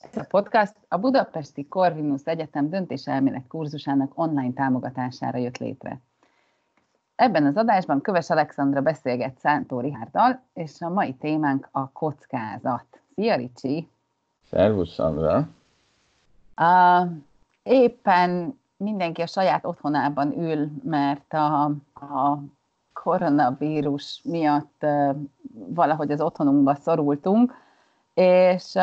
Ez a podcast a Budapesti Corvinus Egyetem döntéselmélet kurzusának online támogatására jött létre. Ebben az adásban Köves Alexandra beszélget Szántó Rihárdal, és a mai témánk a kockázat. Szia, Ricsi! Szervusz, Sandra! Uh, éppen mindenki a saját otthonában ül, mert a, a koronavírus miatt valahogy az otthonunkba szorultunk, és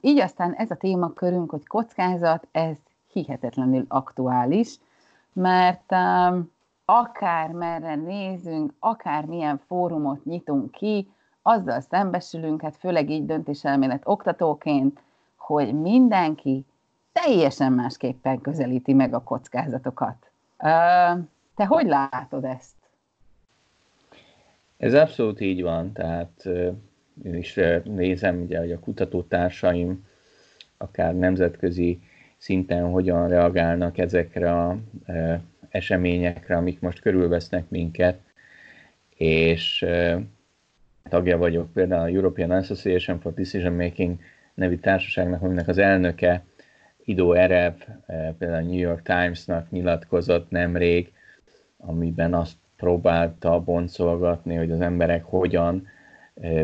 így aztán ez a témakörünk, hogy kockázat, ez hihetetlenül aktuális, mert akár merre nézünk, akár milyen fórumot nyitunk ki, azzal szembesülünk, hát főleg így döntéselmélet oktatóként, hogy mindenki teljesen másképpen közelíti meg a kockázatokat. Te hogy látod ezt? Ez abszolút így van, tehát én is nézem, ugye, hogy a kutatótársaim akár nemzetközi szinten hogyan reagálnak ezekre a eseményekre, amik most körülvesznek minket, és tagja vagyok például a European Association for Decision Making nevű társaságnak, aminek az elnöke Ido Erev, például a New York Times-nak nyilatkozott nemrég, amiben azt próbálta boncolgatni, hogy az emberek hogyan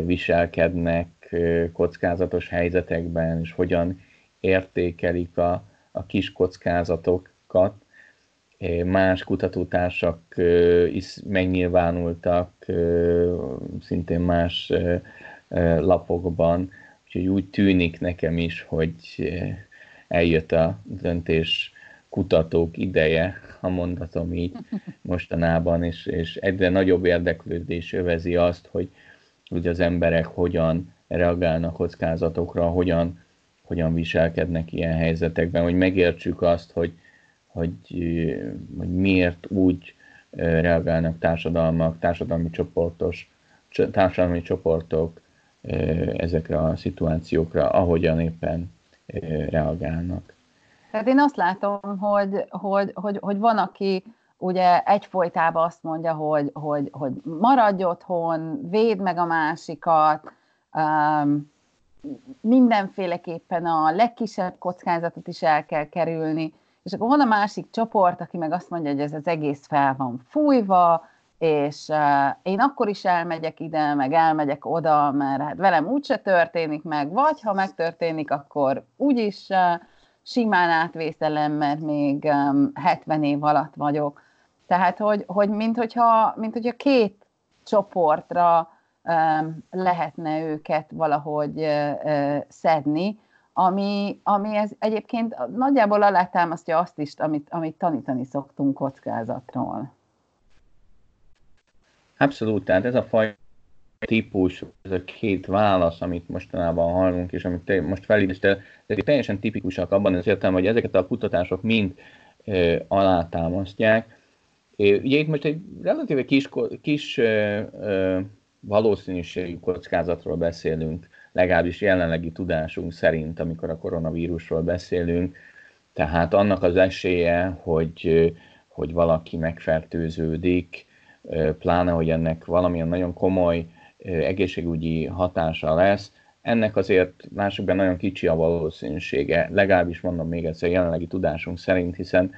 viselkednek kockázatos helyzetekben, és hogyan értékelik a, a kis kockázatokat, más kutatótársak is megnyilvánultak szintén más lapokban, úgyhogy úgy tűnik nekem is, hogy eljött a döntés kutatók ideje, ha mondatom így mostanában, és, és egyre nagyobb érdeklődés övezi azt, hogy, hogy az emberek hogyan reagálnak kockázatokra, hogyan, hogyan viselkednek ilyen helyzetekben, hogy megértsük azt, hogy, hogy, hogy miért úgy reagálnak társadalmak, társadalmi csoportos, társadalmi csoportok ezekre a szituációkra, ahogyan éppen reagálnak. Tehát én azt látom, hogy, hogy, hogy, hogy van, aki ugye egyfolytában azt mondja, hogy, hogy, hogy maradj otthon, védd meg a másikat, um, mindenféleképpen a legkisebb kockázatot is el kell kerülni, és akkor van a másik csoport, aki meg azt mondja, hogy ez az egész fel van fújva, és uh, én akkor is elmegyek ide, meg elmegyek oda, mert hát velem úgyse történik meg, vagy ha megtörténik, akkor úgyis uh, simán átvészelem, mert még um, 70 év alatt vagyok. Tehát, hogy, hogy mint, hogyha, mint hogyha két csoportra lehetne őket valahogy szedni, ami, ami ez egyébként nagyjából alátámasztja azt is, amit, amit tanítani szoktunk kockázatról. Abszolút, tehát ez a faj típus, ez a két válasz, amit mostanában hallunk, és amit te most felidéztél, ezek teljesen tipikusak abban az értelemben, hogy ezeket a kutatások mind e, alátámasztják. Ugye itt most egy relatíve kis, kis e, e, valószínűségű kockázatról beszélünk, legalábbis jelenlegi tudásunk szerint, amikor a koronavírusról beszélünk, tehát annak az esélye, hogy, hogy valaki megfertőződik, pláne, hogy ennek valamilyen nagyon komoly egészségügyi hatása lesz, ennek azért lássuk nagyon kicsi a valószínűsége, legalábbis mondom még egyszer jelenlegi tudásunk szerint, hiszen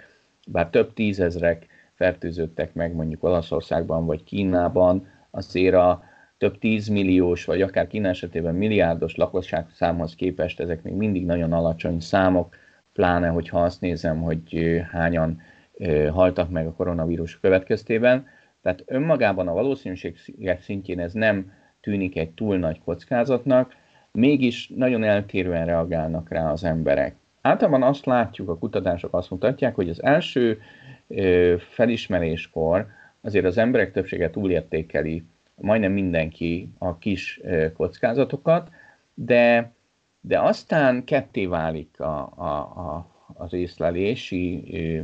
bár több tízezrek fertőzöttek meg mondjuk Olaszországban vagy Kínában, azért a több tízmilliós, vagy akár Kína esetében milliárdos lakosság számhoz képest ezek még mindig nagyon alacsony számok, pláne, hogyha azt nézem, hogy hányan haltak meg a koronavírus következtében. Tehát önmagában a valószínűség szintjén ez nem tűnik egy túl nagy kockázatnak, mégis nagyon eltérően reagálnak rá az emberek. Általában azt látjuk, a kutatások azt mutatják, hogy az első felismeréskor azért az emberek többsége túlértékeli majdnem mindenki a kis kockázatokat, de, de aztán ketté válik a, a, a, az észlelési ö,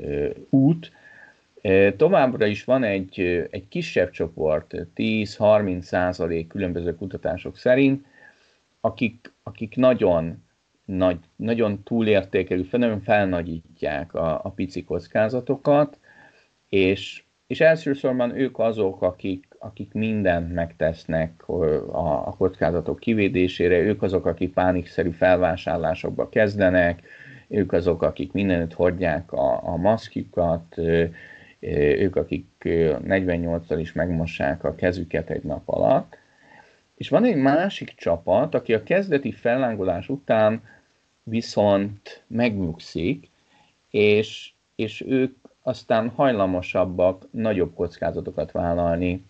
ö, út. Továbbra is van egy, egy kisebb csoport, 10-30 százalék különböző kutatások szerint, akik, akik nagyon, nagy, nagyon túlértékelő, nagyon felnagyítják a, a pici kockázatokat, és, és elsősorban ők azok, akik, akik mindent megtesznek a, a kockázatok kivédésére, ők azok, akik pánikszerű felvásárlásokba kezdenek, ők azok, akik mindenütt hordják a, a maszkjukat, ők, akik 48-tal is megmossák a kezüket egy nap alatt. És van egy másik csapat, aki a kezdeti fellángolás után viszont megnyugszik, és, és ők aztán hajlamosabbak nagyobb kockázatokat vállalni,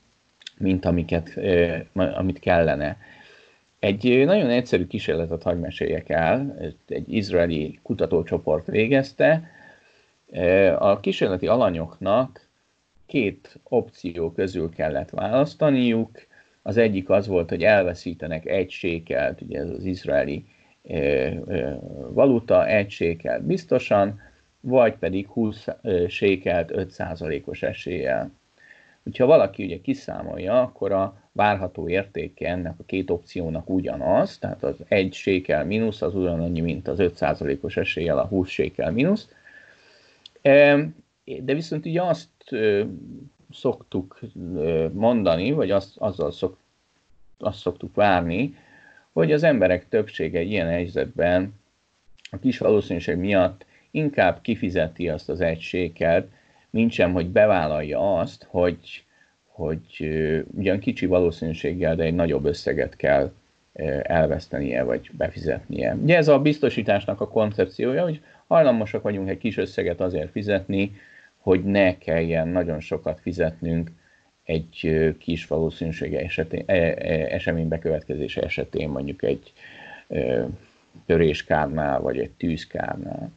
mint amiket, amit kellene. Egy nagyon egyszerű kísérletet hagy meséljek el, egy izraeli kutatócsoport végezte. A kísérleti alanyoknak két opció közül kellett választaniuk. Az egyik az volt, hogy elveszítenek egy sékelt, ugye ez az izraeli valuta, egy sékelt biztosan, vagy pedig 20 sékelt 5%-os eséllyel. Hogyha valaki ugye kiszámolja, akkor a várható értéke ennek a két opciónak ugyanaz, tehát az egy sékel mínusz az ugyanannyi, mint az 5%-os eséllyel a 20 sékel mínusz. De viszont ugye azt szoktuk mondani, vagy azt, azzal szok, azt szoktuk várni, hogy az emberek többsége ilyen helyzetben a kis valószínűség miatt inkább kifizeti azt az egységet, mint sem, hogy bevállalja azt, hogy, hogy ugyan kicsi valószínűséggel, de egy nagyobb összeget kell elvesztenie, vagy befizetnie. Ugye ez a biztosításnak a koncepciója, hogy hajlamosak vagyunk egy kis összeget azért fizetni, hogy ne kelljen nagyon sokat fizetnünk egy kis valószínűsége esetén, e, e, esemény bekövetkezése esetén, mondjuk egy töréskárnál, vagy egy tűzkárnál.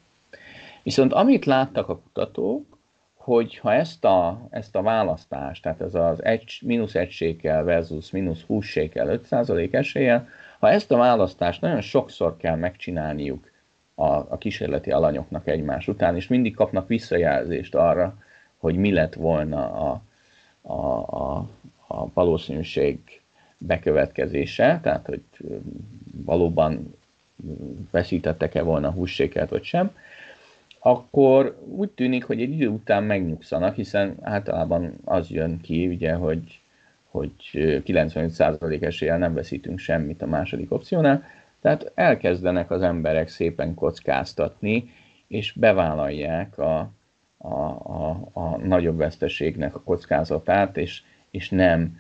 Viszont amit láttak a kutatók, hogy ha ezt a, ezt a választást, tehát ez az egy, mínusz egy sékel versus mínusz 20 sékel 5% eséllyel, ha ezt a választást nagyon sokszor kell megcsinálniuk a, a kísérleti alanyoknak egymás után, és mindig kapnak visszajelzést arra, hogy mi lett volna a, a, a, a valószínűség bekövetkezése, tehát hogy valóban veszítettek-e volna hússékelt vagy sem, akkor úgy tűnik, hogy egy idő után megnyugszanak, hiszen általában az jön ki, ugye, hogy, hogy 95% eséllyel nem veszítünk semmit a második opciónál, tehát elkezdenek az emberek szépen kockáztatni, és bevállalják a, a, a, a nagyobb veszteségnek a kockázatát, és, és nem,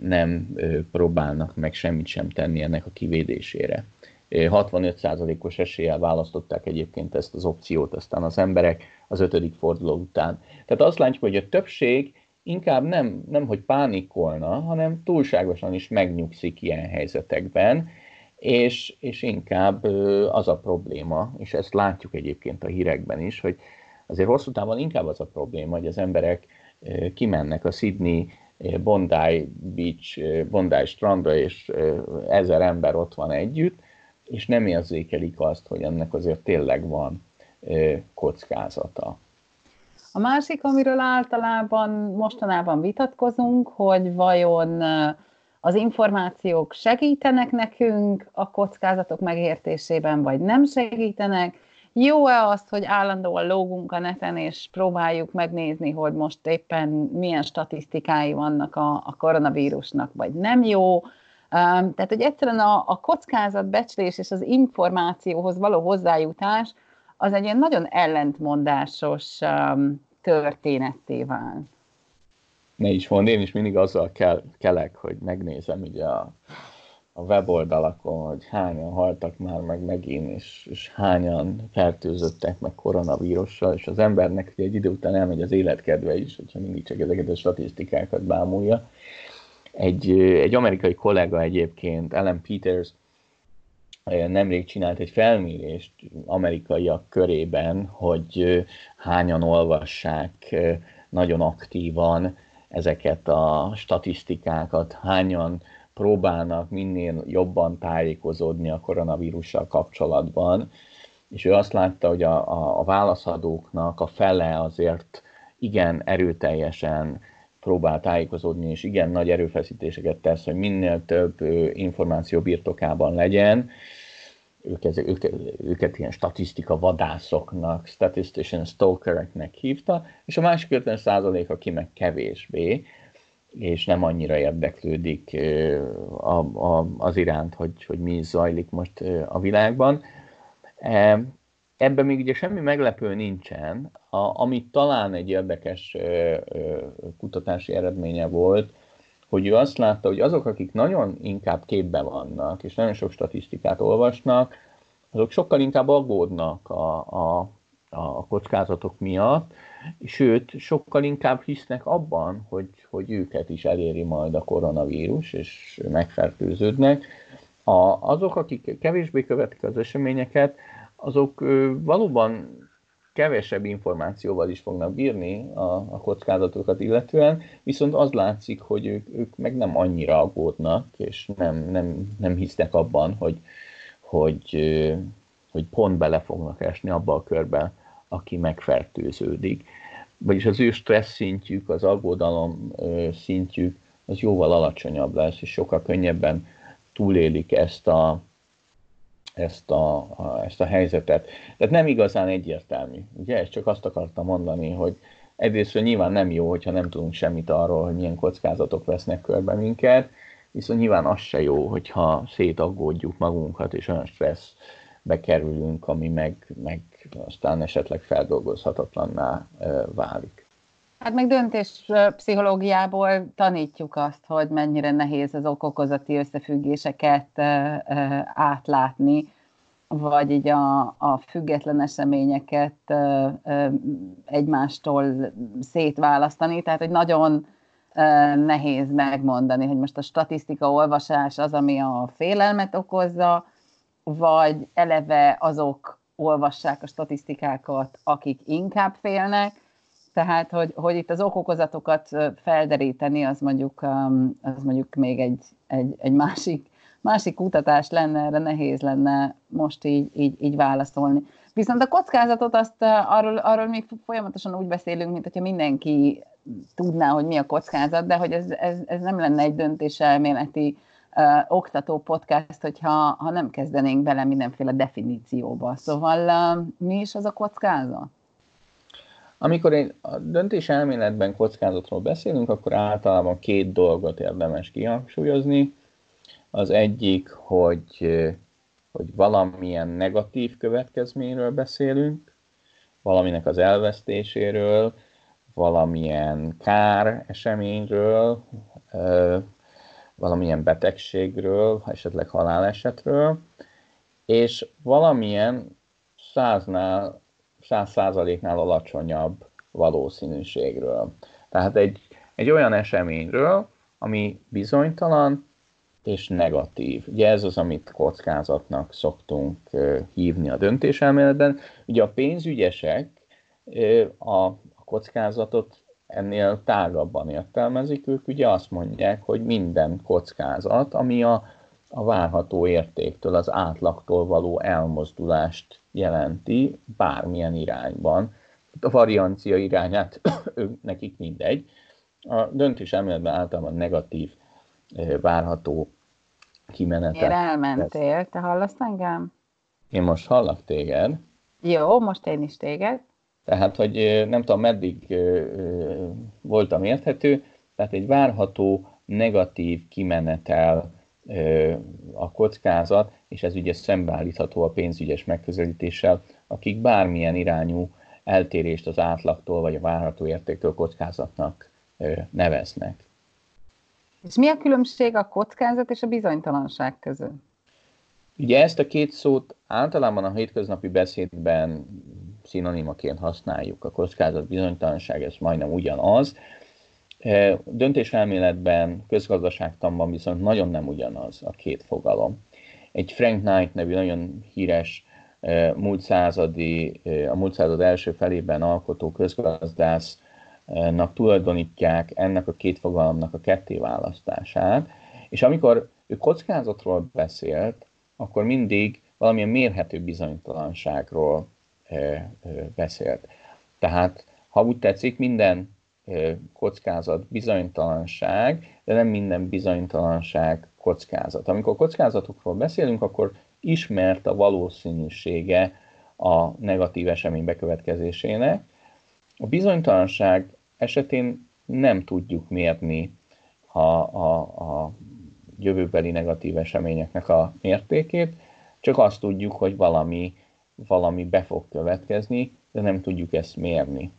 nem próbálnak meg semmit sem tenni ennek a kivédésére. 65%-os eséllyel választották egyébként ezt az opciót aztán az emberek az ötödik forduló után. Tehát azt látjuk, hogy a többség inkább nem, nem hogy pánikolna, hanem túlságosan is megnyugszik ilyen helyzetekben, és, és inkább az a probléma, és ezt látjuk egyébként a hírekben is, hogy azért hosszú távon inkább az a probléma, hogy az emberek kimennek a Sydney Bondi Beach, Bondi strandra, és ezer ember ott van együtt, és nem érzékelik azt, hogy ennek azért tényleg van kockázata. A másik, amiről általában mostanában vitatkozunk, hogy vajon az információk segítenek nekünk a kockázatok megértésében, vagy nem segítenek. Jó-e azt, hogy állandóan lógunk a neten, és próbáljuk megnézni, hogy most éppen milyen statisztikái vannak a, a koronavírusnak, vagy nem jó? Tehát, hogy egyszerűen a, a kockázatbecslés és az információhoz való hozzájutás az egy ilyen nagyon ellentmondásos történetté vál. Ne is mond, én is mindig azzal kell, kelek, hogy megnézem ugye a, a weboldalakon, hogy hányan haltak már meg megint, és, és hányan fertőzöttek meg koronavírussal, és az embernek egy idő után elmegy az életkedve is, hogyha mindig csak ezeket a statisztikákat bámulja. Egy, egy amerikai kollega egyébként, Ellen Peters, nemrég csinált egy felmérést amerikaiak körében, hogy hányan olvassák nagyon aktívan ezeket a statisztikákat, hányan próbálnak minél jobban tájékozódni a koronavírussal kapcsolatban, és ő azt látta, hogy a, a, a válaszadóknak a fele azért igen erőteljesen próbál tájékozódni, és igen nagy erőfeszítéseket tesz, hogy minél több információ birtokában legyen. Ők, ez, ők, őket ilyen statisztika vadászoknak, statistician stalkereknek hívta, és a másik 50 százalék, aki meg kevésbé. és nem annyira érdeklődik a, a, az iránt, hogy, hogy mi zajlik most a világban. Ebben még ugye semmi meglepő nincsen, a, amit talán egy érdekes kutatási eredménye volt, hogy ő azt látta, hogy azok, akik nagyon inkább képben vannak, és nagyon sok statisztikát olvasnak, azok sokkal inkább aggódnak a, a, a kockázatok miatt, sőt, sokkal inkább hisznek abban, hogy, hogy őket is eléri majd a koronavírus, és megfertőződnek. A, azok, akik kevésbé követik az eseményeket, azok valóban kevesebb információval is fognak bírni a, a kockázatokat illetően, viszont az látszik, hogy ők, ők meg nem annyira aggódnak, és nem, nem, nem hisznek abban, hogy, hogy, hogy pont bele fognak esni abba a körbe, aki megfertőződik. Vagyis az ő stressz szintjük, az aggodalom szintjük az jóval alacsonyabb lesz, és sokkal könnyebben túlélik ezt a, ezt a, ezt a helyzetet. Tehát nem igazán egyértelmű. Ugye, ezt csak azt akartam mondani, hogy egyrészt nyilván nem jó, hogyha nem tudunk semmit arról, hogy milyen kockázatok vesznek körbe minket, viszont nyilván az se jó, hogyha szétaggódjuk magunkat, és olyan stressz bekerülünk, ami meg, meg aztán esetleg feldolgozhatatlanná válik. Hát meg döntés pszichológiából tanítjuk azt, hogy mennyire nehéz az okokozati összefüggéseket átlátni, vagy így a, a független eseményeket egymástól szétválasztani. Tehát, hogy nagyon nehéz megmondani, hogy most a statisztika olvasás az, ami a félelmet okozza, vagy eleve azok olvassák a statisztikákat, akik inkább félnek, tehát, hogy, hogy itt az okokozatokat felderíteni, az mondjuk, az mondjuk még egy, egy, egy másik, másik kutatás lenne, erre nehéz lenne most így, így, így válaszolni. Viszont a kockázatot azt arról, arról mi folyamatosan úgy beszélünk, mint hogyha mindenki tudná, hogy mi a kockázat, de hogy ez, ez, ez nem lenne egy döntéselméleti uh, oktató podcast, hogyha ha nem kezdenénk bele mindenféle definícióba. Szóval uh, mi is az a kockázat? Amikor egy a döntés elméletben kockázatról beszélünk, akkor általában két dolgot érdemes kihangsúlyozni. Az egyik, hogy, hogy valamilyen negatív következményről beszélünk, valaminek az elvesztéséről, valamilyen kár eseményről, valamilyen betegségről, esetleg halálesetről, és valamilyen száznál száz százaléknál alacsonyabb valószínűségről. Tehát egy, egy olyan eseményről, ami bizonytalan és negatív. Ugye ez az, amit kockázatnak szoktunk hívni a döntéselméletben. Ugye a pénzügyesek a kockázatot ennél tágabban értelmezik, ők ugye azt mondják, hogy minden kockázat, ami a, a várható értéktől, az átlagtól való elmozdulást jelenti bármilyen irányban. A variancia irányát ők, nekik mindegy. A döntés elméletben általában negatív várható kimenetet. Miért elmentél? Te hallasz engem? Én most hallak téged. Jó, most én is téged. Tehát, hogy nem tudom, meddig voltam érthető, tehát egy várható negatív kimenetel a kockázat, és ez ugye szembeállítható a pénzügyes megközelítéssel, akik bármilyen irányú eltérést az átlagtól vagy a várható értéktől kockázatnak neveznek. És mi a különbség a kockázat és a bizonytalanság között? Ugye ezt a két szót általában a hétköznapi beszédben szinonimaként használjuk. A kockázat, bizonytalanság, ez majdnem ugyanaz. Döntéselméletben, közgazdaságtanban viszont nagyon nem ugyanaz a két fogalom. Egy Frank Knight nevű nagyon híres múlt századi, a múlt század első felében alkotó közgazdásznak tulajdonítják ennek a két fogalomnak a kettéválasztását, és amikor ő kockázatról beszélt, akkor mindig valamilyen mérhető bizonytalanságról beszélt. Tehát, ha úgy tetszik, minden kockázat bizonytalanság, de nem minden bizonytalanság kockázat. Amikor kockázatokról beszélünk, akkor ismert a valószínűsége a negatív esemény bekövetkezésének. A bizonytalanság esetén nem tudjuk mérni a, a, a jövőbeli negatív eseményeknek a mértékét, csak azt tudjuk, hogy valami, valami be fog következni, de nem tudjuk ezt mérni.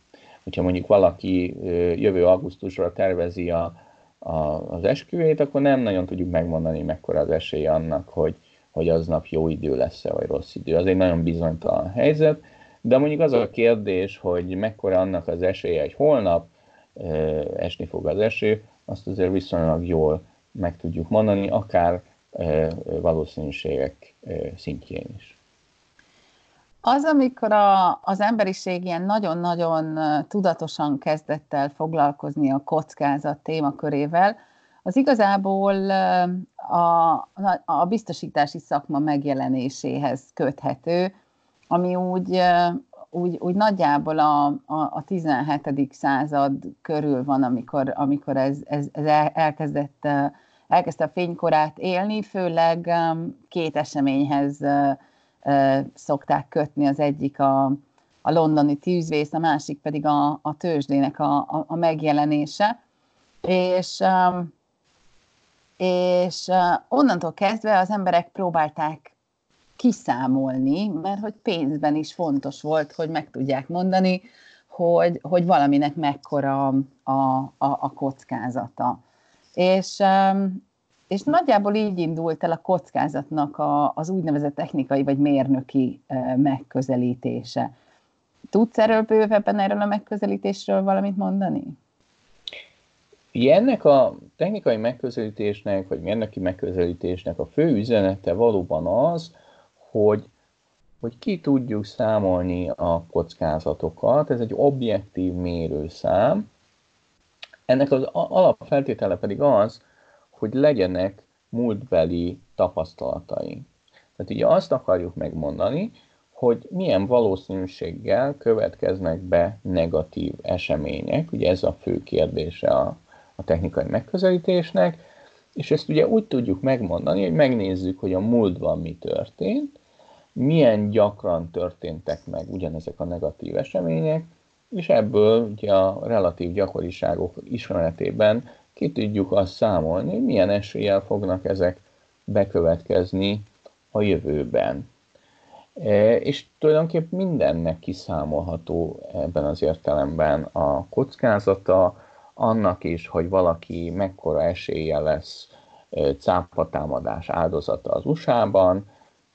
Hogyha mondjuk valaki jövő augusztusra tervezi a, a, az esküvét, akkor nem nagyon tudjuk megmondani, mekkora az esély annak, hogy, hogy aznap jó idő lesz-e, vagy rossz idő. Az egy nagyon bizonytalan helyzet, de mondjuk az a kérdés, hogy mekkora annak az esélye, hogy holnap esni fog az eső, azt azért viszonylag jól meg tudjuk mondani, akár valószínűségek szintjén is. Az, amikor a, az emberiség ilyen nagyon-nagyon tudatosan kezdett el foglalkozni a kockázat témakörével, az igazából a, a biztosítási szakma megjelenéséhez köthető, ami úgy, úgy, úgy nagyjából a, a, a 17. század körül van, amikor, amikor ez, ez, ez elkezdett, elkezdte a fénykorát élni, főleg két eseményhez szokták kötni, az egyik a, a londoni tűzvész, a másik pedig a, a tőzsdének a, a, a megjelenése. És, és onnantól kezdve az emberek próbálták kiszámolni, mert hogy pénzben is fontos volt, hogy meg tudják mondani, hogy, hogy valaminek mekkora a, a, a kockázata. És, és nagyjából így indult el a kockázatnak a, az úgynevezett technikai vagy mérnöki megközelítése. Tudsz erről bővebben erről a megközelítésről valamit mondani? Ugye ennek a technikai megközelítésnek, vagy mérnöki megközelítésnek a fő üzenete valóban az, hogy, hogy ki tudjuk számolni a kockázatokat. Ez egy objektív mérőszám. Ennek az alapfeltétele pedig az, hogy legyenek múltbeli tapasztalataink. Tehát ugye azt akarjuk megmondani, hogy milyen valószínűséggel következnek be negatív események. Ugye ez a fő kérdése a, a technikai megközelítésnek, és ezt ugye úgy tudjuk megmondani, hogy megnézzük, hogy a múltban mi történt, milyen gyakran történtek meg ugyanezek a negatív események, és ebből ugye a relatív gyakoriságok ismeretében ki tudjuk azt számolni, hogy milyen eséllyel fognak ezek bekövetkezni a jövőben. E, és tulajdonképpen mindennek kiszámolható ebben az értelemben a kockázata, annak is, hogy valaki mekkora esélye lesz e, cápatámadás áldozata az USA-ban,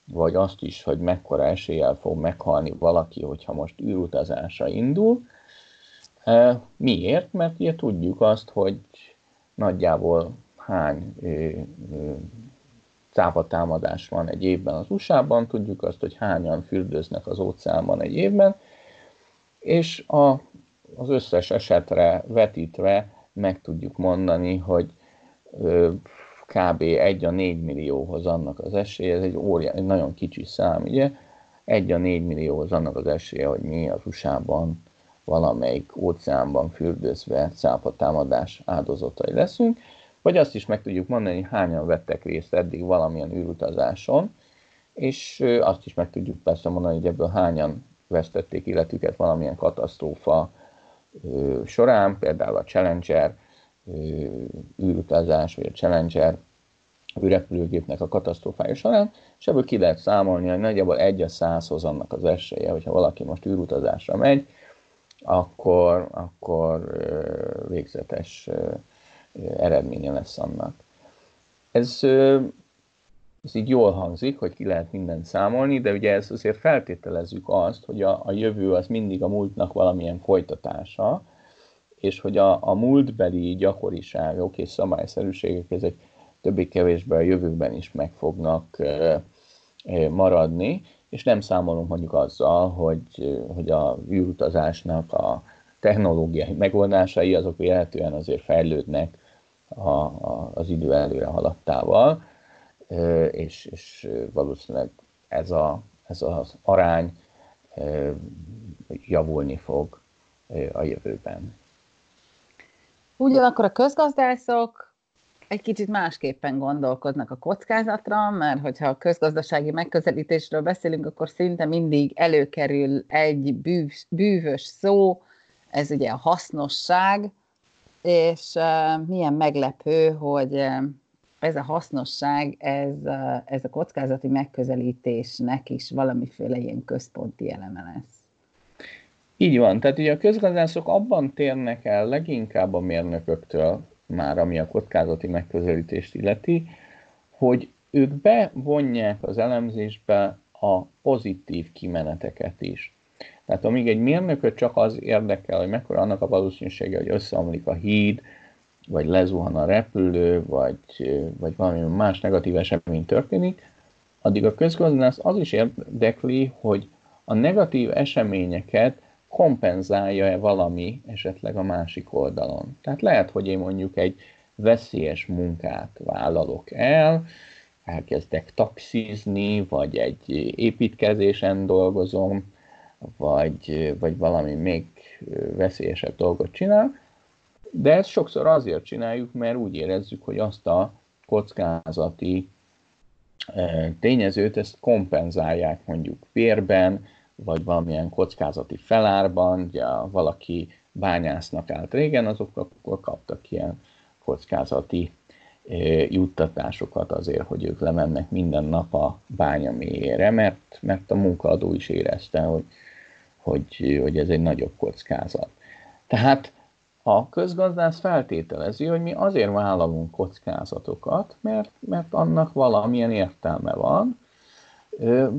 vagy azt is, hogy mekkora eséllyel fog meghalni valaki, hogyha most űrutazásra indul. E, miért? Mert ugye tudjuk azt, hogy nagyjából hány cápatámadás van egy évben az USA-ban, tudjuk azt, hogy hányan fürdőznek az óceánban egy évben, és a, az összes esetre vetítve meg tudjuk mondani, hogy ö, kb. 1 a 4 millióhoz annak az esélye, ez egy, óriás, egy nagyon kicsi szám, ugye, 1 a 4 millióhoz annak az esélye, hogy mi az USA-ban valamelyik óceánban fürdőzve támadás áldozatai leszünk, vagy azt is meg tudjuk mondani, hányan vettek részt eddig valamilyen űrutazáson, és azt is meg tudjuk persze mondani, hogy ebből hányan vesztették életüket valamilyen katasztrófa során, például a Challenger űrutazás, vagy a Challenger űrrepülőgépnek a katasztrófája során, és ebből ki lehet számolni, hogy nagyjából egy a százhoz annak az esélye, hogyha valaki most űrutazásra megy, akkor, akkor végzetes eredménye lesz annak. Ez, ez így jól hangzik, hogy ki lehet mindent számolni, de ugye ez azért feltételezzük azt, hogy a, a jövő az mindig a múltnak valamilyen folytatása, és hogy a, a múltbeli gyakoriságok és szabályszerűségek ezek többé-kevésbé a jövőben is meg fognak maradni, és nem számolunk mondjuk azzal, hogy, hogy a űrutazásnak a technológiai megoldásai azok véletlenül azért fejlődnek a, a, az idő előre haladtával, és, és valószínűleg ez, a, ez az arány javulni fog a jövőben. Ugyanakkor a közgazdászok egy kicsit másképpen gondolkoznak a kockázatra, mert hogyha a közgazdasági megközelítésről beszélünk, akkor szinte mindig előkerül egy bűv, bűvös szó, ez ugye a hasznosság, és milyen meglepő, hogy ez a hasznosság, ez, ez a kockázati megközelítésnek is valamiféle ilyen központi eleme lesz. Így van, tehát ugye a közgazdászok abban térnek el leginkább a mérnököktől, már ami a kockázati megközelítést illeti, hogy ők bevonják az elemzésbe a pozitív kimeneteket is. Tehát amíg egy mérnököt csak az érdekel, hogy mekkora annak a valószínűsége, hogy összeomlik a híd, vagy lezuhan a repülő, vagy, vagy valami más negatív esemény történik, addig a közgazdász az is érdekli, hogy a negatív eseményeket kompenzálja-e valami esetleg a másik oldalon. Tehát lehet, hogy én mondjuk egy veszélyes munkát vállalok el, elkezdek taxizni, vagy egy építkezésen dolgozom, vagy, vagy valami még veszélyesebb dolgot csinál, de ezt sokszor azért csináljuk, mert úgy érezzük, hogy azt a kockázati tényezőt ezt kompenzálják mondjuk bérben, vagy valamilyen kockázati felárban, ugye valaki bányásznak állt régen, azok akkor kaptak ilyen kockázati juttatásokat azért, hogy ők lemennek minden nap a bánya mélyére, mert, mert a munkaadó is érezte, hogy, hogy, hogy ez egy nagyobb kockázat. Tehát a közgazdász feltételezi, hogy mi azért vállalunk kockázatokat, mert, mert annak valamilyen értelme van.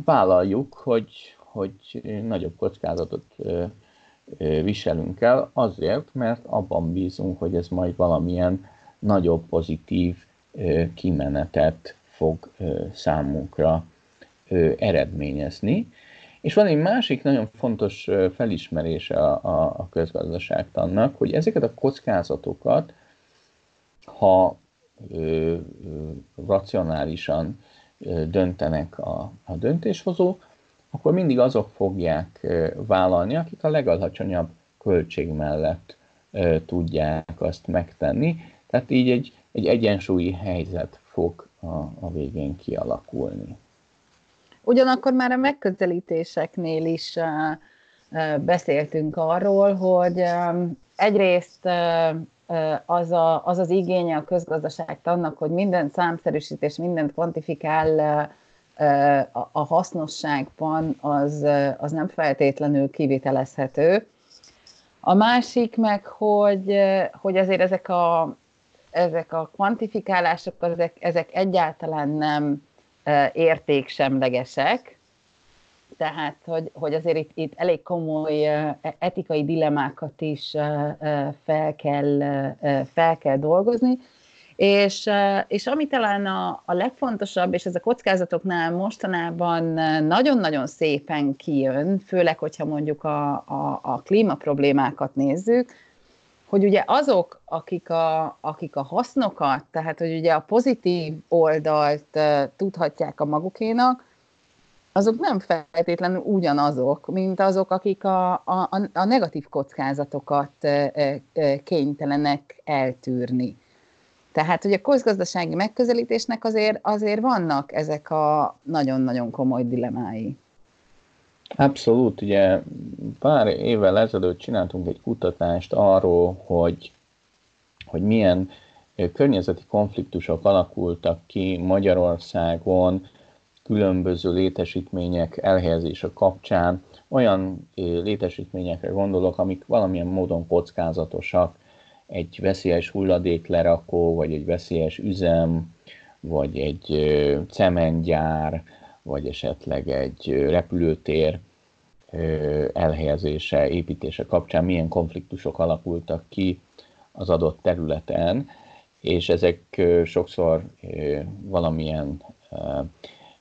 Vállaljuk, hogy, hogy nagyobb kockázatot viselünk el azért, mert abban bízunk, hogy ez majd valamilyen nagyobb pozitív kimenetet fog számunkra eredményezni. És van egy másik nagyon fontos felismerése a, közgazdaságtannak, hogy ezeket a kockázatokat, ha ö, racionálisan döntenek a, a akkor mindig azok fogják vállalni, akik a legalacsonyabb költség mellett tudják azt megtenni. Tehát így egy, egy egyensúlyi helyzet fog a, a végén kialakulni. Ugyanakkor már a megközelítéseknél is beszéltünk arról, hogy egyrészt az, a, az az igénye a közgazdaságtannak, hogy minden számszerűsítés, mindent kvantifikál a hasznosságban, az, az nem feltétlenül kivitelezhető. A másik meg, hogy, hogy azért ezek a, ezek a kvantifikálások, ezek, ezek egyáltalán nem értéksemlegesek, tehát hogy, hogy azért itt, itt elég komoly etikai dilemákat is fel kell, fel kell dolgozni, és, és ami talán a, a legfontosabb, és ez a kockázatoknál mostanában nagyon-nagyon szépen kijön, főleg, hogyha mondjuk a, a, a klímaproblémákat nézzük, hogy ugye azok, akik a, akik a hasznokat, tehát hogy ugye a pozitív oldalt tudhatják a magukénak, azok nem feltétlenül ugyanazok, mint azok, akik a, a, a negatív kockázatokat uh, uh, kénytelenek eltűrni. Tehát, hogy a közgazdasági megközelítésnek azért, azért vannak ezek a nagyon-nagyon komoly dilemái. Abszolút, ugye pár évvel ezelőtt csináltunk egy kutatást arról, hogy, hogy milyen környezeti konfliktusok alakultak ki Magyarországon különböző létesítmények elhelyezése kapcsán. Olyan létesítményekre gondolok, amik valamilyen módon kockázatosak, egy veszélyes hulladéklerakó, vagy egy veszélyes üzem, vagy egy cementgyár, vagy esetleg egy repülőtér elhelyezése, építése kapcsán milyen konfliktusok alakultak ki az adott területen, és ezek sokszor valamilyen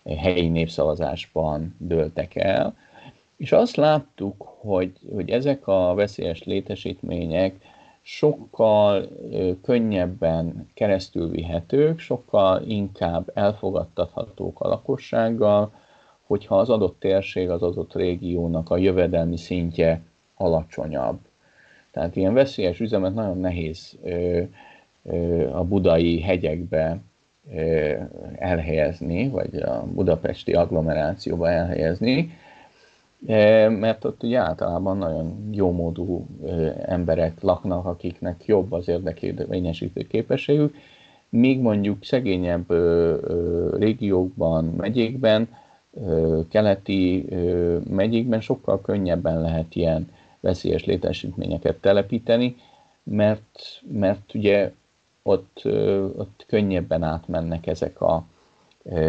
helyi népszavazásban dőltek el, és azt láttuk, hogy, hogy ezek a veszélyes létesítmények sokkal könnyebben keresztülvihetők, sokkal inkább elfogadtathatók a lakossággal, hogyha az adott térség, az adott régiónak a jövedelmi szintje alacsonyabb. Tehát ilyen veszélyes üzemet nagyon nehéz a budai hegyekbe elhelyezni, vagy a budapesti agglomerációba elhelyezni, mert ott ugye általában nagyon jómódú emberek laknak, akiknek jobb az érdekérvényesítő képességük, míg mondjuk szegényebb régiókban, megyékben, keleti megyékben sokkal könnyebben lehet ilyen veszélyes létesítményeket telepíteni, mert, mert ugye ott, ott könnyebben átmennek ezek a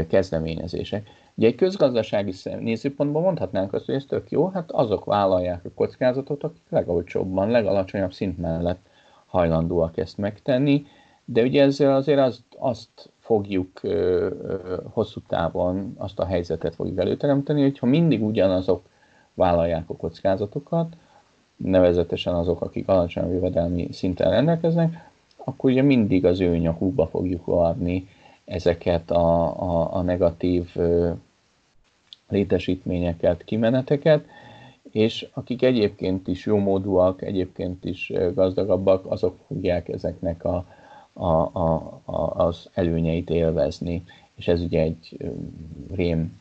kezdeményezések. Ugye egy közgazdasági nézőpontból mondhatnánk azt, hogy ez tök jó, hát azok vállalják a kockázatot, akik legolcsóbban, legalacsonyabb szint mellett hajlandóak ezt megtenni, de ugye ezzel azért azt, azt fogjuk ö, ö, hosszú távon, azt a helyzetet fogjuk előteremteni, hogyha mindig ugyanazok vállalják a kockázatokat, nevezetesen azok, akik alacsony jövedelmi szinten rendelkeznek, akkor ugye mindig az ő nyakukba fogjuk adni ezeket a, a, a negatív létesítményeket, kimeneteket, és akik egyébként is jómódúak, egyébként is gazdagabbak, azok fogják ezeknek a, a, a, a, az előnyeit élvezni. És ez ugye egy rém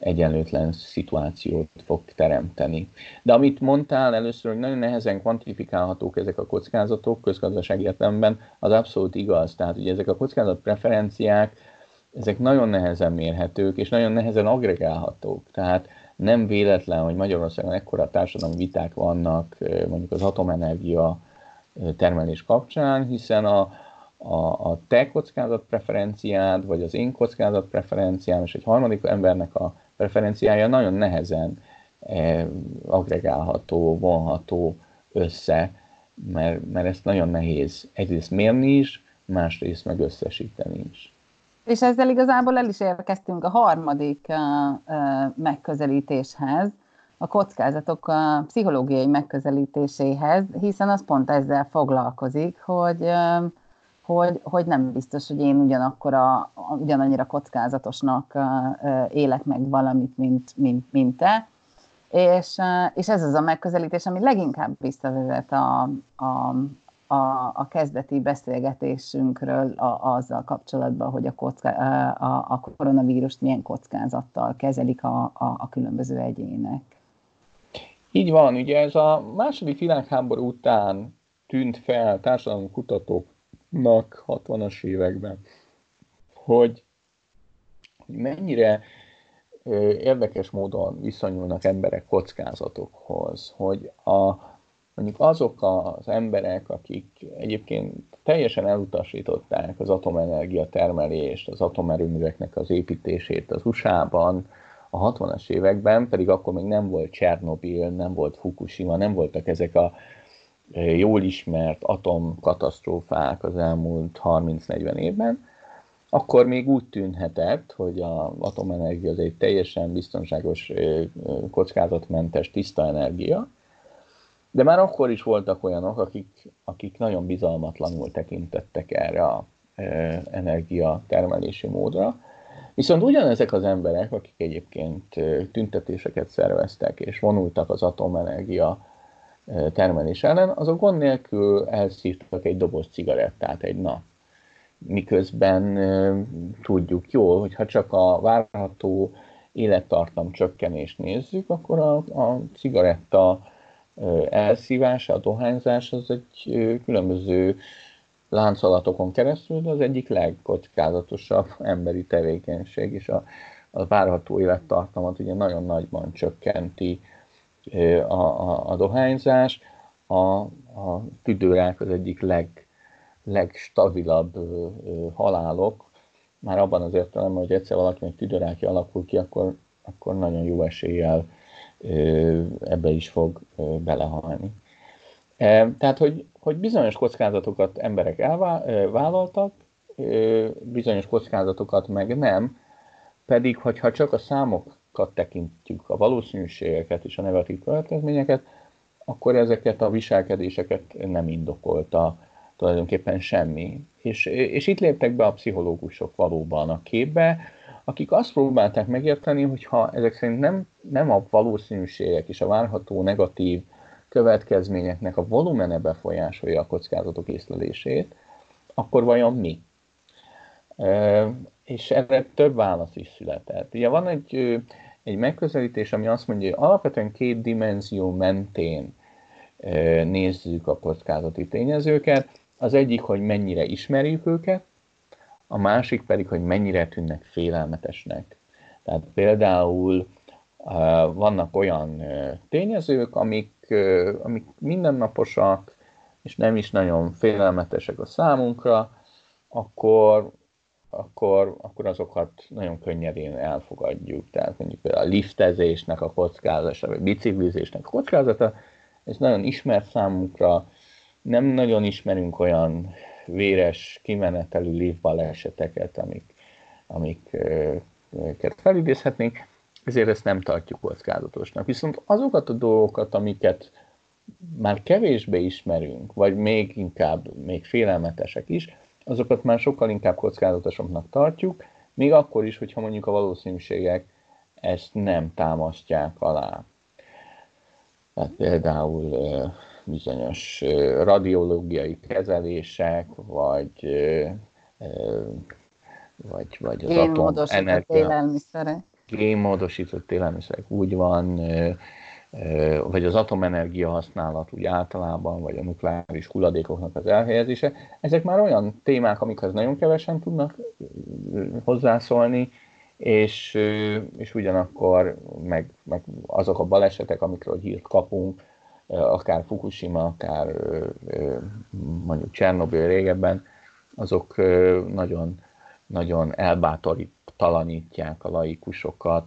egyenlőtlen szituációt fog teremteni. De amit mondtál először, hogy nagyon nehezen kvantifikálhatók ezek a kockázatok közgazdasági értelemben, az abszolút igaz. Tehát ugye ezek a kockázat preferenciák, ezek nagyon nehezen mérhetők, és nagyon nehezen agregálhatók. Tehát nem véletlen, hogy Magyarországon ekkora társadalmi viták vannak mondjuk az atomenergia termelés kapcsán, hiszen a, a, a te kockázat preferenciád, vagy az én kockázat preferenciám, és egy harmadik embernek a preferenciája nagyon nehezen eh, agregálható, vonható össze, mert, mert ezt nagyon nehéz egyrészt mérni is, másrészt meg összesíteni is. És ezzel igazából el is érkeztünk a harmadik uh, uh, megközelítéshez, a kockázatok a pszichológiai megközelítéséhez, hiszen az pont ezzel foglalkozik, hogy uh, hogy, hogy nem biztos, hogy én ugyanakkor a, ugyanannyira kockázatosnak élek meg valamit, mint, mint, mint te. És, és ez az a megközelítés, ami leginkább visszavezet a, a, a, a kezdeti beszélgetésünkről a, azzal kapcsolatban, hogy a, kocká, a, a koronavírust milyen kockázattal kezelik a, a, a különböző egyének. Így van, ugye ez a második világháború után tűnt fel társadalmi kutatók nak 60-as években, hogy mennyire érdekes módon viszonyulnak emberek kockázatokhoz, hogy a, mondjuk azok az emberek, akik egyébként teljesen elutasították az atomenergia termelést, az atomerőműveknek az építését az USA-ban a 60-as években, pedig akkor még nem volt Csernobil, nem volt Fukushima, nem voltak ezek a jól ismert atomkatasztrófák az elmúlt 30-40 évben, akkor még úgy tűnhetett, hogy az atomenergia az egy teljesen biztonságos, kockázatmentes, tiszta energia, de már akkor is voltak olyanok, akik, akik nagyon bizalmatlanul tekintettek erre a energiatermelési módra. Viszont ugyanezek az emberek, akik egyébként tüntetéseket szerveztek és vonultak az atomenergia termelés ellen, azok gond nélkül elszívtak egy doboz cigarettát egy nap. Miközben tudjuk jól, hogy ha csak a várható élettartam csökkenést nézzük, akkor a, a cigaretta elszívása, a dohányzás az egy különböző láncolatokon keresztül az egyik legkockázatosabb emberi tevékenység, és a, a várható élettartamat ugye nagyon nagyban csökkenti a, a, a dohányzás, a, a tüdőrák az egyik leg, legstabilabb halálok, már abban az értelemben, hogy egyszer valakinek tüdőrákja alakul ki, akkor, akkor nagyon jó eséllyel ebbe is fog belehalni. Tehát, hogy, hogy bizonyos kockázatokat emberek elvállaltak, bizonyos kockázatokat meg nem, pedig hogyha csak a számok tekintjük a valószínűségeket és a negatív következményeket, akkor ezeket a viselkedéseket nem indokolta tulajdonképpen semmi. És, és itt léptek be a pszichológusok valóban a képbe, akik azt próbálták megérteni, hogy ha ezek szerint nem, nem a valószínűségek és a várható negatív következményeknek a volumene befolyásolja a kockázatok észlelését, akkor vajon mi? és erre több válasz is született. Ugye van egy egy megközelítés, ami azt mondja, hogy alapvetően két dimenzió mentén nézzük a kockázati tényezőket. Az egyik, hogy mennyire ismerjük őket, a másik pedig, hogy mennyire tűnnek félelmetesnek. Tehát például vannak olyan tényezők, amik, amik mindennaposak, és nem is nagyon félelmetesek a számunkra, akkor, akkor, akkor azokat nagyon könnyedén elfogadjuk. Tehát mondjuk például a liftezésnek a kockázata, vagy biciklizésnek a kockázata, ez nagyon ismert számunkra, nem nagyon ismerünk olyan véres, kimenetelű liftbaleseteket, amik, amiket felidézhetnénk, ezért ezt nem tartjuk kockázatosnak. Viszont azokat a dolgokat, amiket már kevésbé ismerünk, vagy még inkább, még félelmetesek is, azokat már sokkal inkább kockázatosabbnak tartjuk, még akkor is, hogyha mondjuk a valószínűségek ezt nem támasztják alá. Tehát például bizonyos radiológiai kezelések, vagy, vagy, vagy az atomenergia. élelmiszerek. Génmódosított élelmiszerek, úgy van, vagy az atomenergia használat úgy általában, vagy a nukleáris hulladékoknak az elhelyezése. Ezek már olyan témák, amikhez nagyon kevesen tudnak hozzászólni, és, és ugyanakkor meg, meg azok a balesetek, amikről hírt kapunk, akár Fukushima, akár mondjuk Csernobyl régebben, azok nagyon, nagyon elbátorítalanítják a laikusokat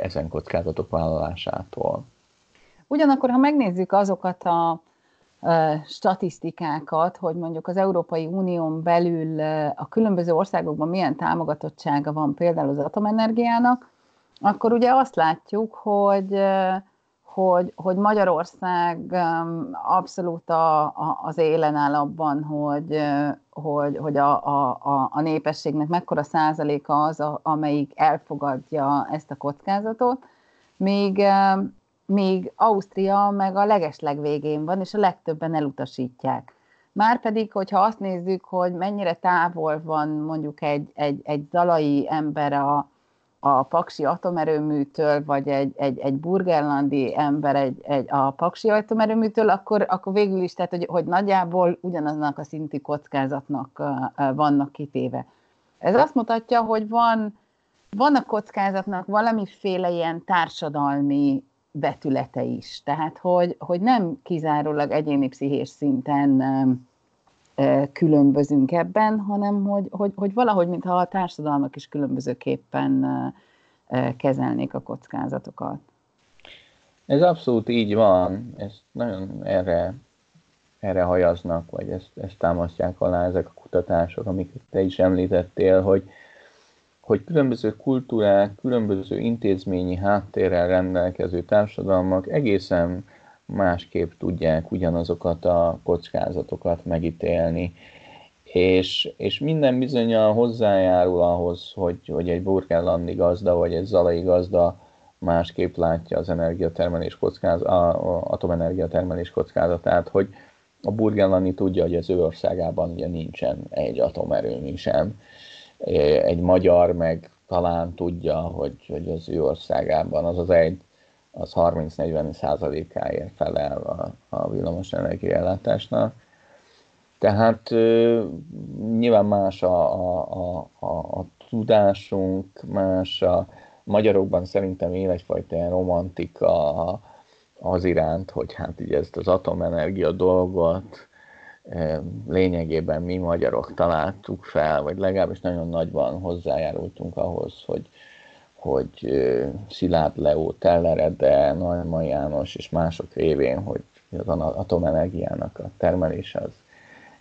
ezen kockázatok vállalásától. Ugyanakkor, ha megnézzük azokat a statisztikákat, hogy mondjuk az Európai Unión belül a különböző országokban milyen támogatottsága van például az atomenergiának, akkor ugye azt látjuk, hogy hogy, hogy Magyarország abszolút a, a, az élen áll abban, hogy, hogy, hogy a, a, a népességnek mekkora százaléka az, a, amelyik elfogadja ezt a kockázatot, míg, míg Ausztria meg a legesleg végén van, és a legtöbben elutasítják. Márpedig, hogyha azt nézzük, hogy mennyire távol van mondjuk egy, egy, egy dalai ember a, a Paksi atomerőműtől, vagy egy, egy, egy burgerlandi ember egy, egy, a Paksi atomerőműtől, akkor, akkor végül is, tehát, hogy, hogy nagyjából ugyanaznak a szintű kockázatnak vannak kitéve. Ez azt mutatja, hogy van, van a kockázatnak valamiféle ilyen társadalmi betülete is. Tehát, hogy, hogy nem kizárólag egyéni pszichés szinten különbözünk ebben, hanem hogy, hogy, hogy valahogy, mintha a társadalmak is különbözőképpen kezelnék a kockázatokat. Ez abszolút így van, ezt nagyon erre, erre hajaznak, vagy ezt, ezt támasztják alá ezek a kutatások, amiket te is említettél, hogy, hogy különböző kultúrák, különböző intézményi háttérrel rendelkező társadalmak egészen másképp tudják ugyanazokat a kockázatokat megítélni. És, és minden bizonyal hozzájárul ahhoz, hogy, hogy egy burgenlandi gazda vagy egy zalai gazda másképp látja az energiatermelés kockázat, a, atomenergia termelés kockázatát, hogy a burgenlandi tudja, hogy az ő országában ugye nincsen egy atomerőmű sem. Egy magyar meg talán tudja, hogy, hogy az ő országában az az egy az 30-40 százalékáért felel a, a villamos energiaellátásnak. Tehát nyilván más a, a, a, a tudásunk, más a magyarokban szerintem él egyfajta ilyen romantika az iránt, hogy hát ugye ezt az atomenergia dolgot lényegében mi magyarok találtuk fel, vagy legalábbis nagyon nagyban hozzájárultunk ahhoz, hogy, hogy Szilárd Leó, Tellerede, Nagyma János és mások révén, hogy az atomenergiának a termelése az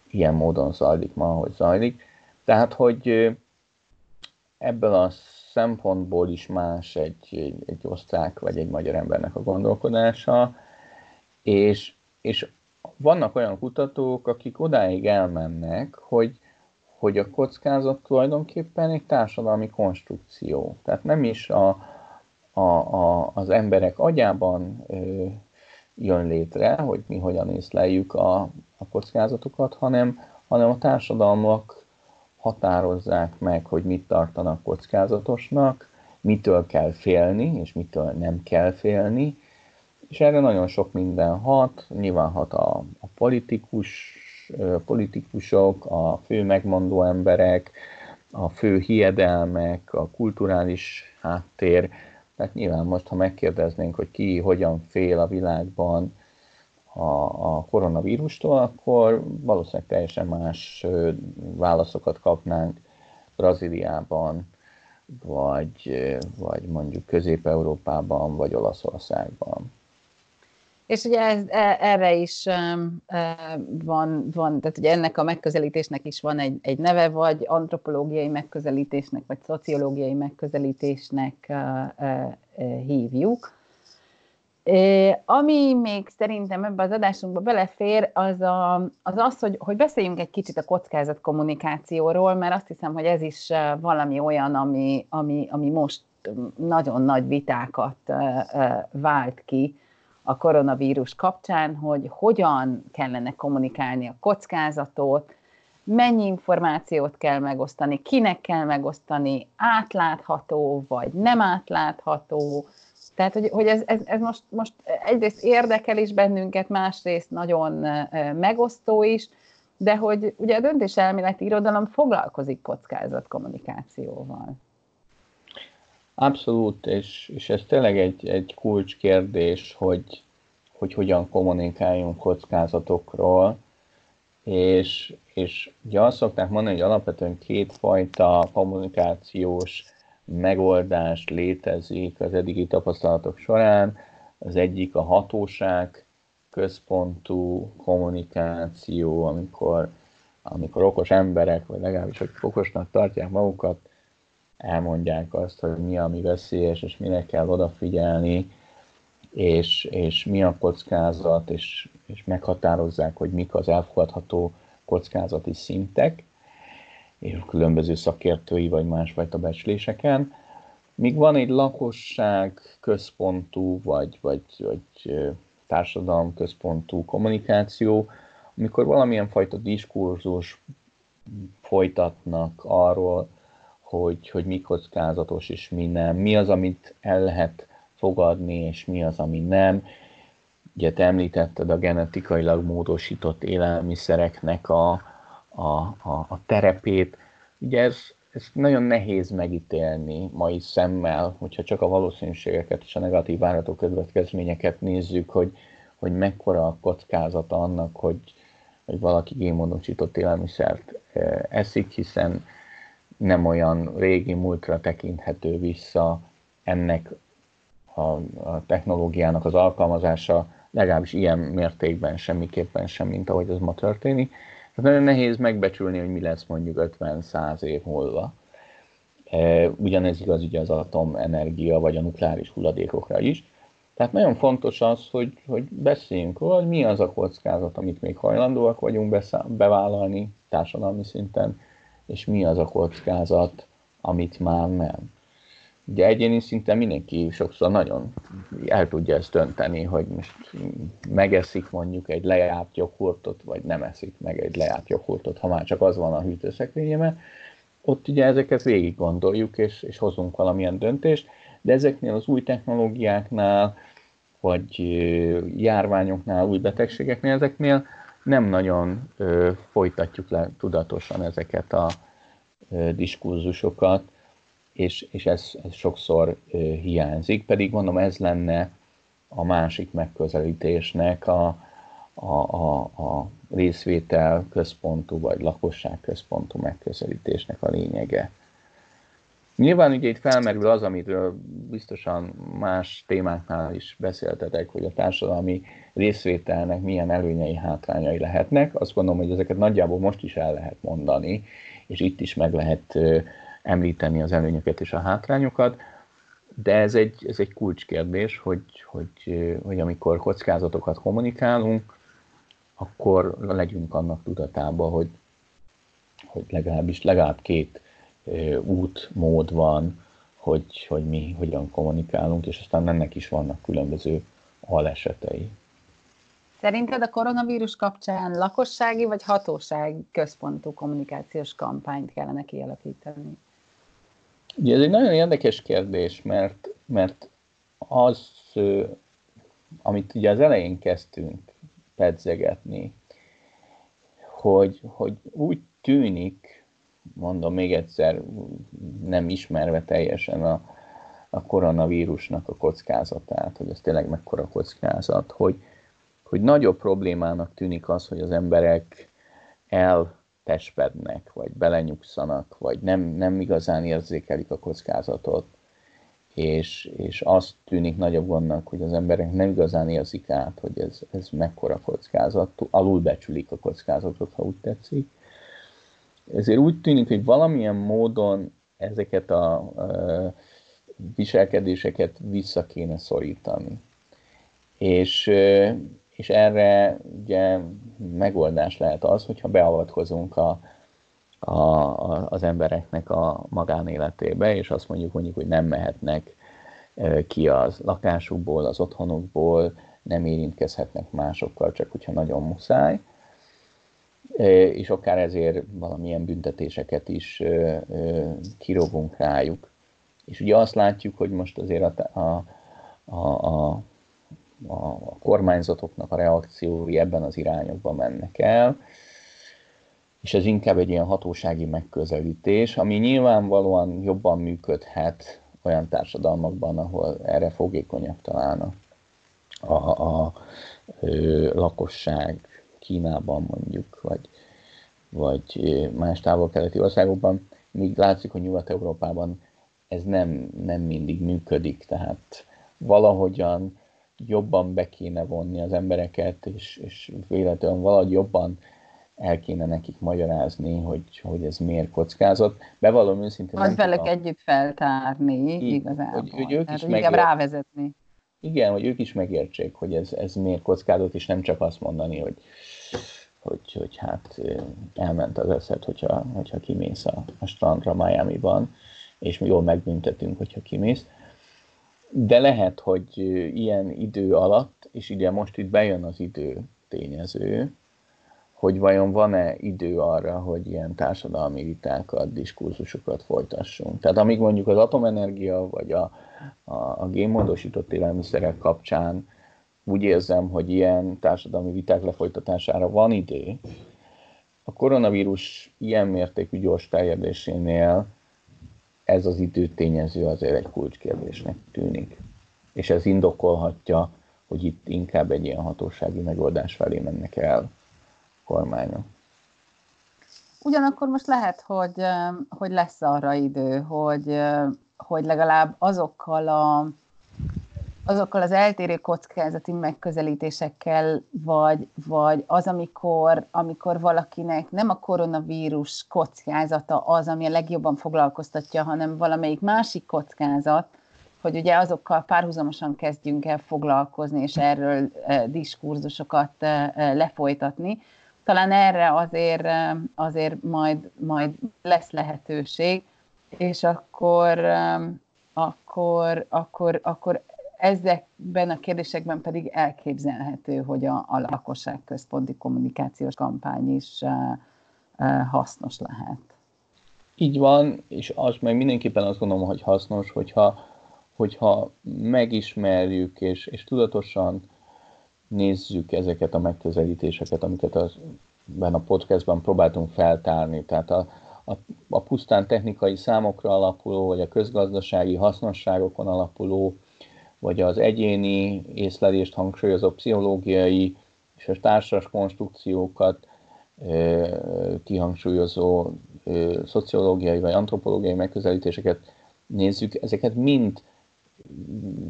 ilyen módon zajlik ma, ahogy zajlik. Tehát, hogy ebből a szempontból is más egy, egy, egy osztrák vagy egy magyar embernek a gondolkodása, és, és vannak olyan kutatók, akik odáig elmennek, hogy hogy a kockázat tulajdonképpen egy társadalmi konstrukció. Tehát nem is a, a, a, az emberek agyában ö, jön létre, hogy mi hogyan észleljük a, a kockázatokat, hanem, hanem a társadalmak határozzák meg, hogy mit tartanak kockázatosnak, mitől kell félni, és mitől nem kell félni, és erre nagyon sok minden hat, nyilván hat a, a politikus, politikusok, a fő megmondó emberek, a fő hiedelmek, a kulturális háttér. Tehát nyilván most, ha megkérdeznénk, hogy ki hogyan fél a világban a, a koronavírustól, akkor valószínűleg teljesen más válaszokat kapnánk Brazíliában, vagy, vagy mondjuk Közép-Európában, vagy Olaszországban. És ugye ez, e, erre is van, van, tehát ugye ennek a megközelítésnek is van egy, egy neve, vagy antropológiai megközelítésnek, vagy szociológiai megközelítésnek hívjuk. Ami még szerintem ebbe az adásunkba belefér, az a, az, az hogy, hogy beszéljünk egy kicsit a kockázat kommunikációról, mert azt hiszem, hogy ez is valami olyan, ami, ami, ami most nagyon nagy vitákat vált ki a koronavírus kapcsán, hogy hogyan kellene kommunikálni a kockázatot, mennyi információt kell megosztani, kinek kell megosztani, átlátható vagy nem átlátható. Tehát, hogy, hogy ez, ez, ez most, most egyrészt érdekel is bennünket, másrészt nagyon megosztó is, de hogy ugye a döntéselméleti irodalom foglalkozik kockázatkommunikációval. Abszolút, és, és ez tényleg egy, egy kulcskérdés, hogy, hogy hogyan kommunikáljunk kockázatokról, és, és ugye azt szokták mondani, hogy alapvetően kétfajta kommunikációs megoldás létezik az eddigi tapasztalatok során. Az egyik a hatóság központú kommunikáció, amikor, amikor okos emberek, vagy legalábbis hogy okosnak tartják magukat, elmondják azt, hogy mi ami veszélyes, és mire kell odafigyelni, és, és mi a kockázat, és, és meghatározzák, hogy mik az elfogadható kockázati szintek, és különböző szakértői vagy másfajta becsléseken. Míg van egy lakosság központú, vagy, vagy, vagy társadalom központú kommunikáció, amikor valamilyen fajta diskurzus folytatnak arról, hogy, hogy mi kockázatos és mi nem, mi az, amit el lehet fogadni, és mi az, ami nem. Ugye te említetted a genetikailag módosított élelmiszereknek a, a, a, a terepét. Ugye ez, ez nagyon nehéz megítélni mai szemmel, hogyha csak a valószínűségeket és a negatív várató következményeket nézzük, hogy, hogy mekkora a kockázata annak, hogy, hogy valaki génmódosított élelmiszert eh, eszik, hiszen nem olyan régi múltra tekinthető vissza ennek a, a technológiának az alkalmazása, legalábbis ilyen mértékben semmiképpen sem, mint ahogy ez ma történik. Tehát nagyon nehéz megbecsülni, hogy mi lesz mondjuk 50-100 év múlva. E, ugyanez igaz ugye az atomenergia vagy a nukleáris hulladékokra is. Tehát nagyon fontos az, hogy, hogy beszéljünk róla, hogy mi az a kockázat, amit még hajlandóak vagyunk bevállalni társadalmi szinten, és mi az a kockázat, amit már nem. Ugye egyéni szinten mindenki sokszor nagyon el tudja ezt dönteni, hogy most megeszik mondjuk egy lejárt joghurtot, vagy nem eszik meg egy lejárt joghurtot, ha már csak az van a hűtőszekrényében. Ott ugye ezeket végig gondoljuk, és, és hozunk valamilyen döntést, de ezeknél az új technológiáknál, vagy járványoknál, új betegségeknél, ezeknél nem nagyon ö, folytatjuk le tudatosan ezeket a ö, diskurzusokat, és, és ez, ez sokszor ö, hiányzik, pedig mondom, ez lenne a másik megközelítésnek a, a, a, a részvétel központú vagy lakosság központú megközelítésnek a lényege. Nyilván ugye itt felmerül az, amiről biztosan más témáknál is beszéltetek, hogy a társadalmi részvételnek milyen előnyei, hátrányai lehetnek. Azt gondolom, hogy ezeket nagyjából most is el lehet mondani, és itt is meg lehet említeni az előnyöket és a hátrányokat, de ez egy, ez egy kulcskérdés, hogy, hogy, hogy amikor kockázatokat kommunikálunk, akkor legyünk annak tudatában, hogy, hogy legalábbis legalább két út, mód van, hogy, hogy mi hogyan kommunikálunk, és aztán ennek is vannak különböző alesetei. Szerinted a koronavírus kapcsán lakossági vagy hatóság központú kommunikációs kampányt kellene kialakítani? Ugye ez egy nagyon érdekes kérdés, mert, mert az, amit ugye az elején kezdtünk pedzegetni, hogy, hogy úgy tűnik, mondom még egyszer, nem ismerve teljesen a, a koronavírusnak a kockázatát, hogy ez tényleg mekkora kockázat, hogy, hogy nagyobb problémának tűnik az, hogy az emberek eltespednek, vagy belenyugszanak, vagy nem, nem igazán érzékelik a kockázatot, és, és azt tűnik nagyobb gondnak, hogy az emberek nem igazán érzik át, hogy ez, ez mekkora kockázat, alulbecsülik a kockázatot, ha úgy tetszik. Ezért úgy tűnik, hogy valamilyen módon ezeket a, viselkedéseket vissza kéne szorítani. És, és erre ugye megoldás lehet az, hogyha beavatkozunk a, a, a, az embereknek a magánéletébe, és azt mondjuk, mondjuk, hogy nem mehetnek ki az lakásukból, az otthonukból, nem érintkezhetnek másokkal, csak hogyha nagyon muszáj, és akár ezért valamilyen büntetéseket is kirogunk rájuk. És ugye azt látjuk, hogy most azért a, a, a, a, a kormányzatoknak a reakciói ebben az irányokban mennek el, és ez inkább egy ilyen hatósági megközelítés, ami nyilvánvalóan jobban működhet olyan társadalmakban, ahol erre fogékonyak talán a, a, a ö, lakosság Kínában mondjuk, vagy, vagy más távol-keleti országokban, míg látszik, hogy Nyugat-Európában ez nem, nem mindig működik, tehát valahogyan jobban be kéne vonni az embereket, és, és véletlenül valahogy jobban el kéne nekik magyarázni, hogy, hogy ez miért kockázat. Bevallom őszintén... Az velük a... együtt feltárni, így, igazából. Hogy, hogy ők is megért... rávezetni. Igen, hogy ők is megértsék, hogy ez, ez miért kockázat, és nem csak azt mondani, hogy, hogy, hogy hát elment az eszed, hogyha, hogyha kimész a, a strandra Miami-ban, és mi jól megbüntetünk, hogyha kimész. De lehet, hogy ilyen idő alatt, és ugye most itt bejön az idő tényező, hogy vajon van-e idő arra, hogy ilyen társadalmi vitákat, diskurzusokat folytassunk. Tehát amíg mondjuk az atomenergia vagy a, a, a génmódosított élelmiszerek kapcsán úgy érzem, hogy ilyen társadalmi viták lefolytatására van idő, a koronavírus ilyen mértékű gyors terjedésénél ez az időtényező azért egy kulcskérdésnek tűnik. És ez indokolhatja, hogy itt inkább egy ilyen hatósági megoldás felé mennek el kormányok. Ugyanakkor most lehet, hogy, hogy lesz arra idő, hogy, hogy legalább azokkal a azokkal az eltérő kockázati megközelítésekkel, vagy, vagy az, amikor, amikor valakinek nem a koronavírus kockázata az, ami a legjobban foglalkoztatja, hanem valamelyik másik kockázat, hogy ugye azokkal párhuzamosan kezdjünk el foglalkozni, és erről e, diskurzusokat e, lefolytatni. Talán erre azért, e, azért majd, majd lesz lehetőség, és akkor, akkor, akkor, akkor ezekben a kérdésekben pedig elképzelhető, hogy a, a lakosság központi kommunikációs kampány is uh, uh, hasznos lehet. Így van, és az meg mindenképpen azt gondolom, hogy hasznos, hogyha, hogyha megismerjük és, és tudatosan nézzük ezeket a megközelítéseket, amiket az, a podcastban próbáltunk feltárni. Tehát a, a, a pusztán technikai számokra alapuló, vagy a közgazdasági hasznosságokon alapuló vagy az egyéni észlelést hangsúlyozó pszichológiai és a társas konstrukciókat kihangsúlyozó szociológiai vagy antropológiai megközelítéseket nézzük, ezeket mind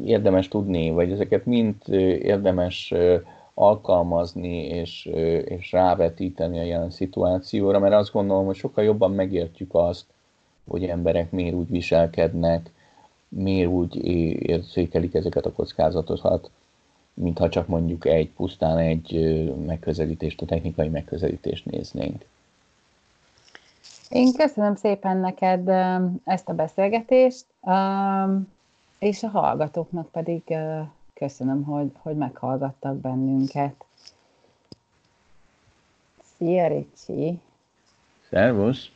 érdemes tudni, vagy ezeket mind érdemes alkalmazni és, és rávetíteni a jelen szituációra, mert azt gondolom, hogy sokkal jobban megértjük azt, hogy emberek miért úgy viselkednek, miért úgy érzékelik ezeket a kockázatokat, mintha csak mondjuk egy, pusztán egy megközelítést, a technikai megközelítést néznénk. Én köszönöm szépen neked ezt a beszélgetést, és a hallgatóknak pedig köszönöm, hogy, hogy meghallgattak bennünket. Szia, Ricsi! Szervusz!